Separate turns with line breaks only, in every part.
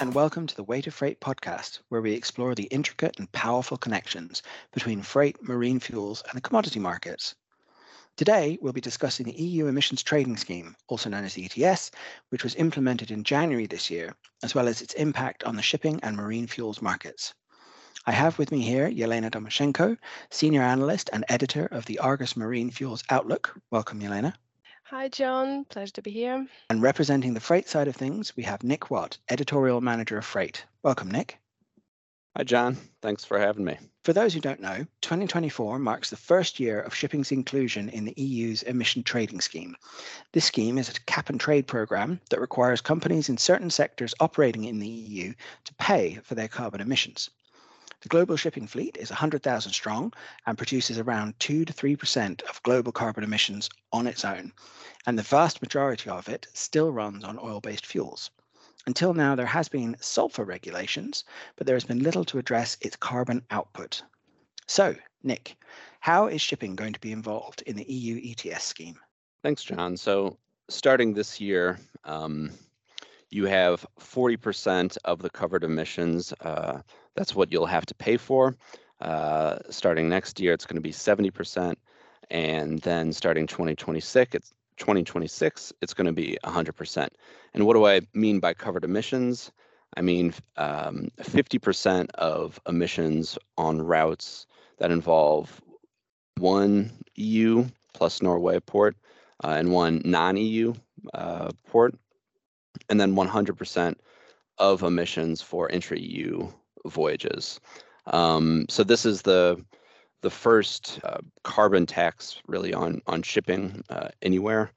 and welcome to the Weight of Freight podcast, where we explore the intricate and powerful connections between freight, marine fuels, and the commodity markets. Today, we'll be discussing the EU Emissions Trading Scheme, also known as the ETS, which was implemented in January this year, as well as its impact on the shipping and marine fuels markets. I have with me here Yelena Domashenko, Senior Analyst and Editor of the Argus Marine Fuels Outlook. Welcome, Yelena.
Hi, John. Pleasure to be here.
And representing the freight side of things, we have Nick Watt, Editorial Manager of Freight. Welcome, Nick.
Hi, John. Thanks for having me.
For those who don't know, 2024 marks the first year of shipping's inclusion in the EU's emission trading scheme. This scheme is a cap and trade program that requires companies in certain sectors operating in the EU to pay for their carbon emissions. The global shipping fleet is 100,000 strong and produces around 2 to 3% of global carbon emissions on its own, and the vast majority of it still runs on oil based fuels. Until now, there has been sulfur regulations, but there has been little to address its carbon output. So, Nick, how is shipping going to be involved in the EU ETS scheme?
Thanks, John. So, starting this year, um, you have 40% of the covered emissions uh, that's what you'll have to pay for. Uh, starting next year, it's going to be 70%. And then starting 2026, it's 2026, it's going to be 100%. And what do I mean by covered emissions? I mean um, 50% of emissions on routes that involve one EU plus Norway port uh, and one non-EU uh, port, and then 100% of emissions for intra-EU voyages. Um, so this is the the first uh, carbon tax really on on shipping uh, anywhere,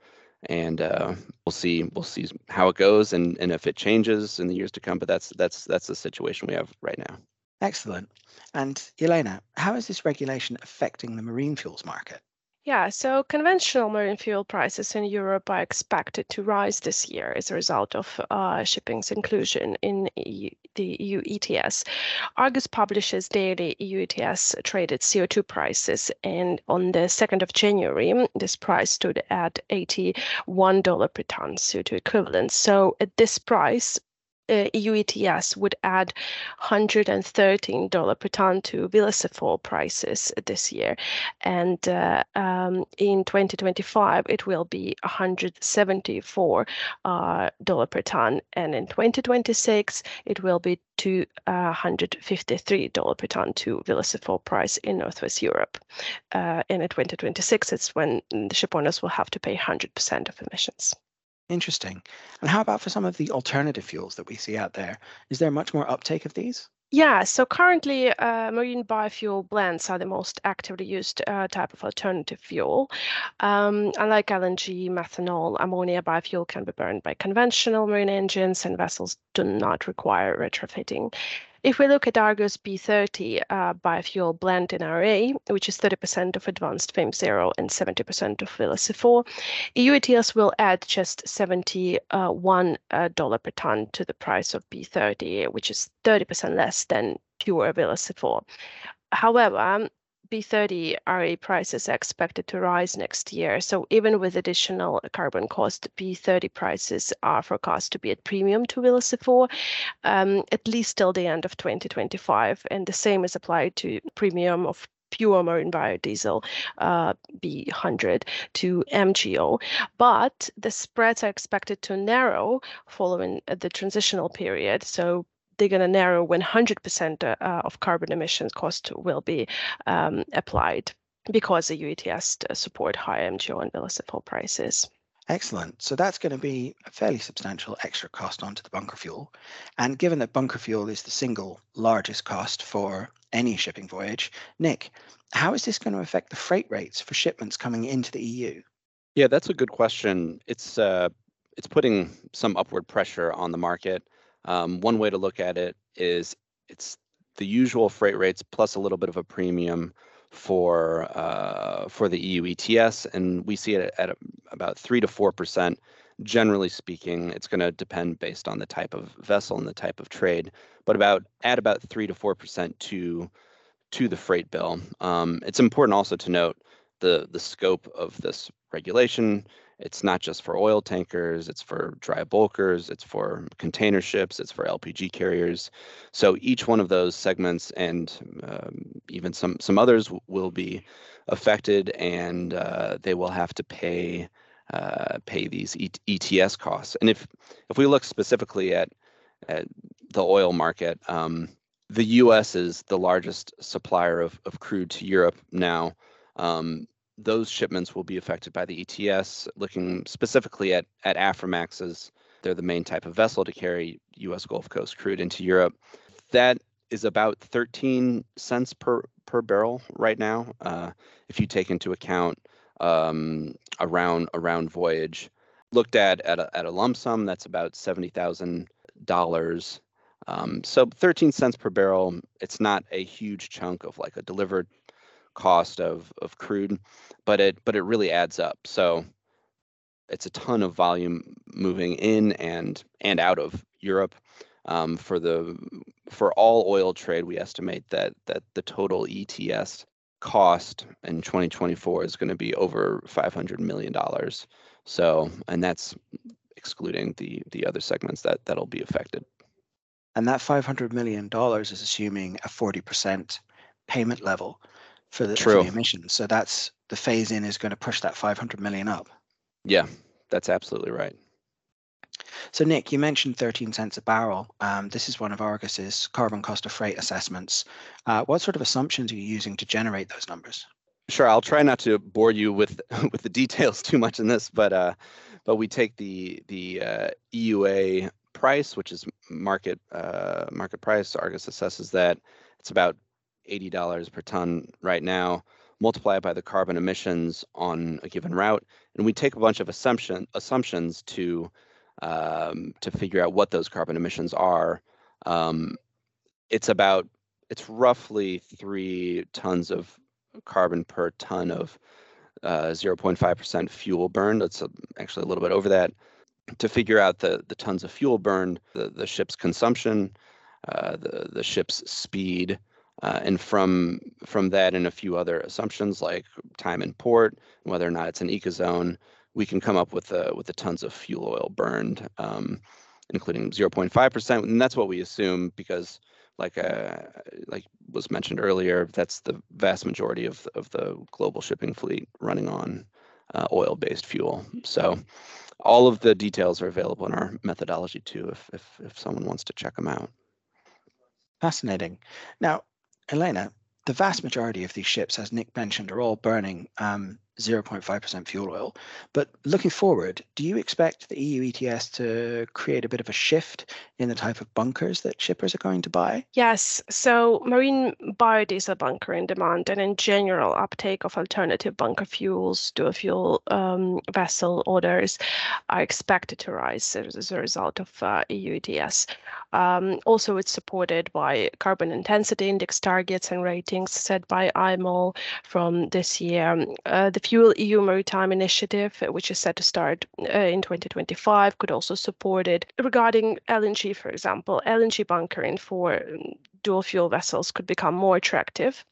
and uh, we'll see we'll see how it goes and and if it changes in the years to come. But that's that's that's the situation we have right now.
Excellent. And Elena, how is this regulation affecting the marine fuels market?
Yeah, so conventional marine fuel prices in Europe are expected to rise this year as a result of uh, shipping's inclusion in EU, the EU ETS. Argus publishes daily EU ETS traded CO2 prices, and on the 2nd of January, this price stood at $81 per ton CO2 equivalent. So at this price, uh, EU ETS would add $113 per ton to VLSFO prices this year. And uh, um, in 2025, it will be $174 uh, per ton. And in 2026, it will be $253 per ton to VLSFO price in Northwest Europe. Uh, and in 2026, it's when the ship owners will have to pay 100% of emissions.
Interesting. And how about for some of the alternative fuels that we see out there? Is there much more uptake of these?
Yeah, so currently uh, marine biofuel blends are the most actively used uh, type of alternative fuel. Um, unlike LNG, methanol, ammonia biofuel can be burned by conventional marine engines and vessels do not require retrofitting. If we look at Argus B30 uh, biofuel blend in ARA, which is 30% of advanced FAME Zero and 70% of VLSFO, EU ETS will add just $71 uh, per ton to the price of B30, which is 30% less than pure VLSFO. However, B30 ARA prices are expected to rise next year. So even with additional carbon cost, B30 prices are forecast to be at premium to VLSFO, um, at least till the end of 2025. And the same is applied to premium of pure marine biodiesel uh, B100 to MGO. But the spreads are expected to narrow following the transitional period. So they're going to narrow when 100% uh, of carbon emissions cost will be um, applied because the EU ETS support higher MGO and VLSFO prices.
Excellent. So that's going to be a fairly substantial extra cost onto the bunker fuel. And given that bunker fuel is the single largest cost for any shipping voyage, Nick, how is this going to affect the freight rates for shipments coming into the EU?
Yeah, that's a good question. It's uh, it's putting some upward pressure on the market. Um, one way to look at it is it's the usual freight rates plus a little bit of a premium for uh, for the EU ETS, and we see it at about three to four percent. Generally speaking, it's going to depend based on the type of vessel and the type of trade, but about add about three to four percent to to the freight bill. Um, it's important also to note the the scope of this regulation it's not just for oil tankers, it's for dry bulkers, it's for container ships, it's for LPG carriers. So each one of those segments and um, even some some others will be affected, and uh, they will have to pay uh, pay these ETS costs. And if if we look specifically at at the oil market, um, the U.S. is the largest supplier of, of crude to Europe now. Um, those shipments will be affected by the ETS. Looking specifically at at Aframaxes, they're the main type of vessel to carry U.S. Gulf Coast crude into Europe. That is about 13 cents per per barrel right now. Uh, if you take into account um, around around voyage, looked at at a, at a lump sum, that's about seventy thousand dollars. Um, so 13 cents per barrel. It's not a huge chunk of like a delivered cost of of crude, but it but it really adds up. So it's a ton of volume moving in and and out of Europe. Um, for the for all oil trade, we estimate that that the total ETS cost in 2024 is going to be over 500 million dollars. So, and that's excluding the the other segments that that'll be affected.
And that 500 million dollars is assuming a 40% payment level for the, for the emissions. So that's the phase in is going to push that 500 million up.
Yeah, that's absolutely right.
So Nick, you mentioned 13 cents a barrel. Um, this is one of Argus's carbon cost of freight assessments. Uh, what sort of assumptions are you using to generate those numbers?
Sure, I'll try not to bore you with with the details too much in this, but uh, but we take the the uh, EUA price, which is market uh, market price. Argus assesses that it's about $80 per ton right now, multiply it by the carbon emissions on a given route, and we take a bunch of assumption assumptions to um, to figure out what those carbon emissions are. Um, it's about it's roughly three tons of carbon per ton of 0.5% uh, fuel burned. It's a, actually a little bit over that. To figure out the the tons of fuel burned, the the ship's consumption, uh, the the ship's speed, uh, and from from that and a few other assumptions like time in port, whether or not it's an ecozone, we can come up with the with the tons of fuel oil burned, um, including 0.5%, and that's what we assume because, like uh, like was mentioned earlier, that's the vast majority of of the global shipping fleet running on uh, oil-based fuel. So, all of the details are available in our methodology too, if if if someone wants to check them out.
Fascinating. Now, Elena, the vast majority of these ships, as Nick mentioned, are all burning um, 0.5% fuel oil. But looking forward, do you expect the EU ETS to create a bit of a shift in the type of bunkers that shippers are going to buy?
Yes. So marine biodiesel bunker in demand and in general uptake of alternative bunker fuels, dual fuel um, vessel orders are expected to rise as a result of uh, EU ETS. Um, also, it's supported by carbon intensity index targets and ratings set by IMO from this year. Uh, the Fuel EU Maritime Initiative, which is set to start uh, in 2025, could also support it. Regarding LNG, for example, LNG bunkering for um, dual fuel vessels could become more attractive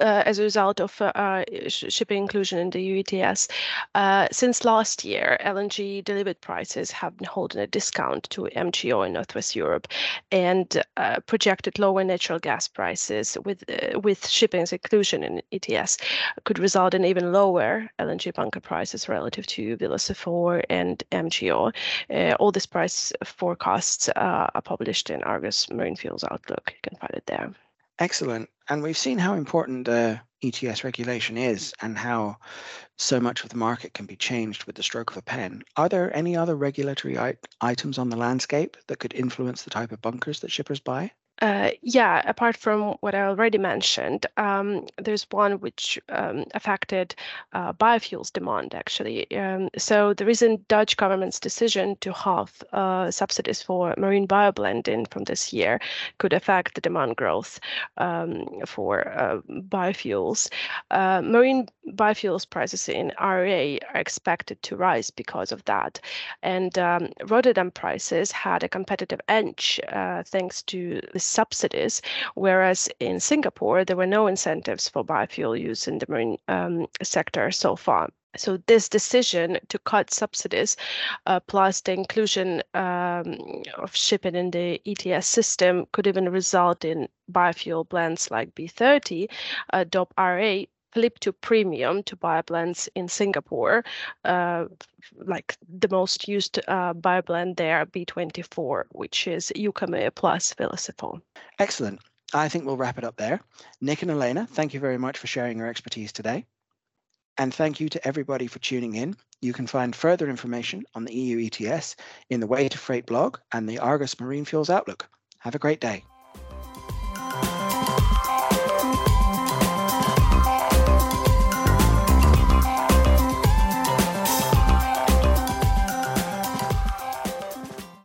uh, as a result of uh, uh shipping inclusion in the ETS. Uh, since last year, LNG delivered prices have been holding a discount to MGO in Northwest Europe, and uh, projected lower natural gas prices with uh, with shipping's inclusion in ETS could result in even lower LNG bunker prices relative to VLSFO and MGO. all these price forecasts are published in Argus Marine Fuels Outlook. You can find it there.
Excellent. And we've seen how important uh, ETS regulation is and how so much of the market can be changed with the stroke of a pen. Are there any other regulatory items on the landscape that could influence the type of bunkers that shippers buy?
Uh, yeah, apart from what I already mentioned, um, there's one which um, affected uh, biofuels demand actually. Um, so the recent Dutch government's decision to halve uh, subsidies for marine bioblending from this year could affect the demand growth um, for uh, biofuels. Uh, marine biofuels prices in ARA are expected to rise because of that. And um, Rotterdam prices had a competitive edge uh, thanks to the subsidies, whereas in Singapore, there were no incentives for biofuel use in the marine um, sector so far. So this decision to cut subsidies, uh, plus the inclusion um, of shipping in the ETS system, could even result in biofuel blends like B30, uh, DOP ARA flip to premium to bioblends in Singapore. Uh, like the most used uh, bioblend there, B24, which is UCOME plus VLSFO.
Excellent. I think we'll wrap it up there. Nick and Elena, thank you very much for sharing your expertise today. And thank you to everybody for tuning in. You can find further information on the EU ETS in the Weight of Freight blog and the Argus Marine Fuels Outlook. Have a great day.